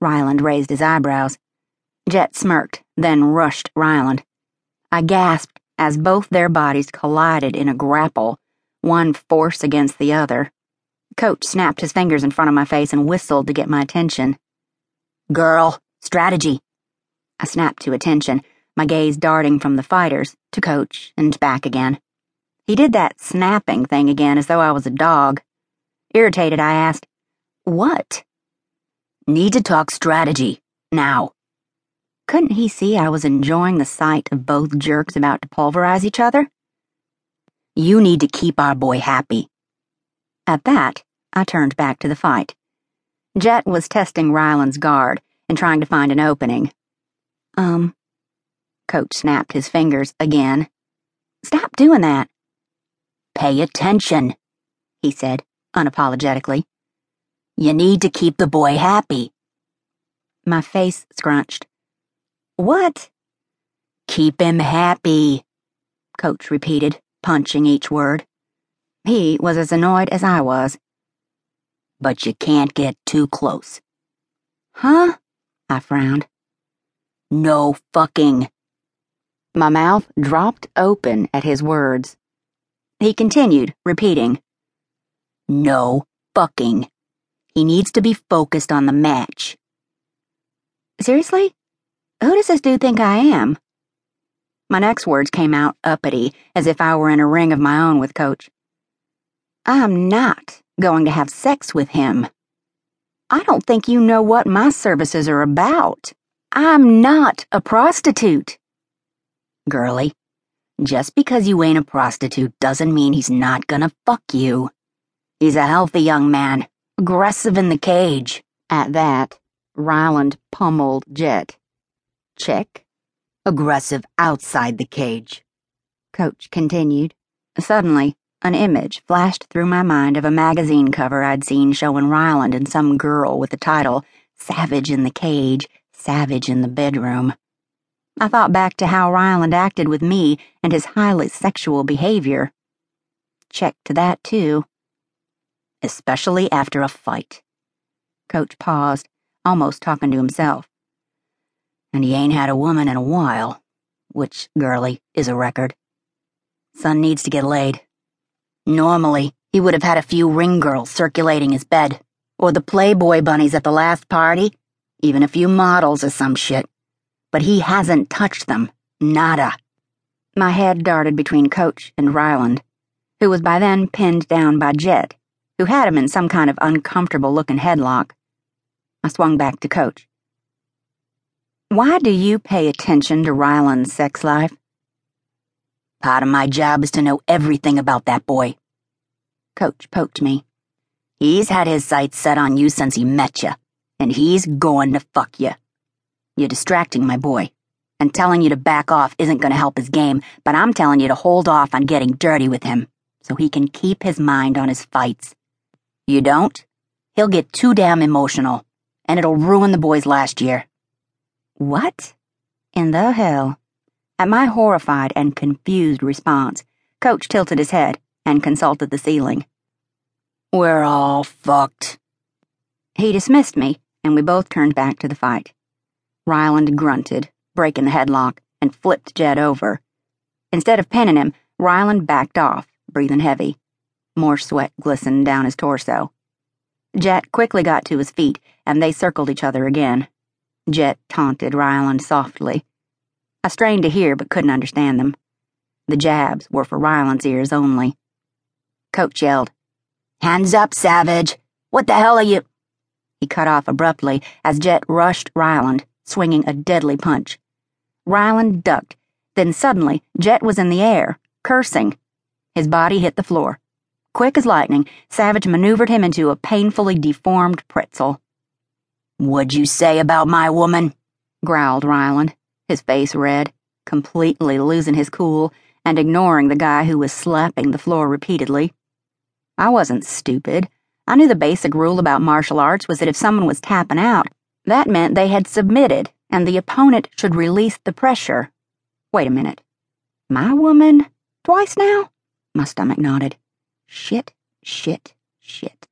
Ryland raised his eyebrows. Jet smirked, then rushed Ryland. I gasped as both their bodies collided in a grapple, one force against the other. Coach snapped his fingers in front of my face and whistled to get my attention. Girl, strategy. I snapped to attention, my gaze darting from the fighters to Coach and back again. He did that snapping thing again as though I was a dog. Irritated, I asked, What? Need to talk strategy. Now. Couldn't he see I was enjoying the sight of both jerks about to pulverize each other? You need to keep our boy happy. At that, I turned back to the fight. Jet was testing Ryland's guard and trying to find an opening. Um, Coach snapped his fingers again. Stop doing that. Pay attention, he said unapologetically. You need to keep the boy happy. My face scrunched. What? Keep him happy, Coach repeated, punching each word. He was as annoyed as I was. But you can't get too close. Huh? I frowned. No fucking. My mouth dropped open at his words. He continued, repeating, No fucking. He needs to be focused on the match. Seriously? Who does this dude think I am? My next words came out uppity, as if I were in a ring of my own with Coach. I'm not going to have sex with him. I don't think you know what my services are about. I'm not a prostitute. Girlie, just because you ain't a prostitute doesn't mean he's not gonna fuck you. He's a healthy young man aggressive in the cage. At that, Ryland pummeled Jet. Check. Aggressive outside the cage. Coach continued. Suddenly, an image flashed through my mind of a magazine cover I'd seen showing Ryland and some girl with the title Savage in the Cage, Savage in the Bedroom. I thought back to how Ryland acted with me and his highly sexual behavior. Check to that, too especially after a fight. Coach paused, almost talking to himself. And he ain't had a woman in a while, which, girlie, is a record. Son needs to get laid. Normally, he would have had a few ring girls circulating his bed, or the Playboy bunnies at the last party, even a few models or some shit. But he hasn't touched them. Nada. My head darted between Coach and Ryland, who was by then pinned down by Jet who had him in some kind of uncomfortable looking headlock. I swung back to Coach. Why do you pay attention to Ryland's sex life? Part of my job is to know everything about that boy. Coach poked me. He's had his sights set on you since he met you, and he's going to fuck you. You're distracting my boy, and telling you to back off isn't going to help his game, but I'm telling you to hold off on getting dirty with him so he can keep his mind on his fights. You don't? He'll get too damn emotional, and it'll ruin the boy's last year. What in the hell? At my horrified and confused response, Coach tilted his head and consulted the ceiling. We're all fucked. He dismissed me, and we both turned back to the fight. Ryland grunted, breaking the headlock, and flipped Jet over. Instead of pinning him, Ryland backed off, breathing heavy. More sweat glistened down his torso. Jet quickly got to his feet, and they circled each other again. Jet taunted Ryland softly. I strained to hear but couldn't understand them. The jabs were for Ryland's ears only. Coach yelled, Hands up, Savage! What the hell are you? He cut off abruptly as Jet rushed Ryland, swinging a deadly punch. Ryland ducked, then suddenly Jet was in the air, cursing. His body hit the floor. Quick as lightning, Savage maneuvered him into a painfully deformed pretzel. What'd you say about my woman? growled Ryland, his face red, completely losing his cool and ignoring the guy who was slapping the floor repeatedly. I wasn't stupid. I knew the basic rule about martial arts was that if someone was tapping out, that meant they had submitted and the opponent should release the pressure. Wait a minute. My woman? Twice now? My stomach nodded. Shit, shit, shit.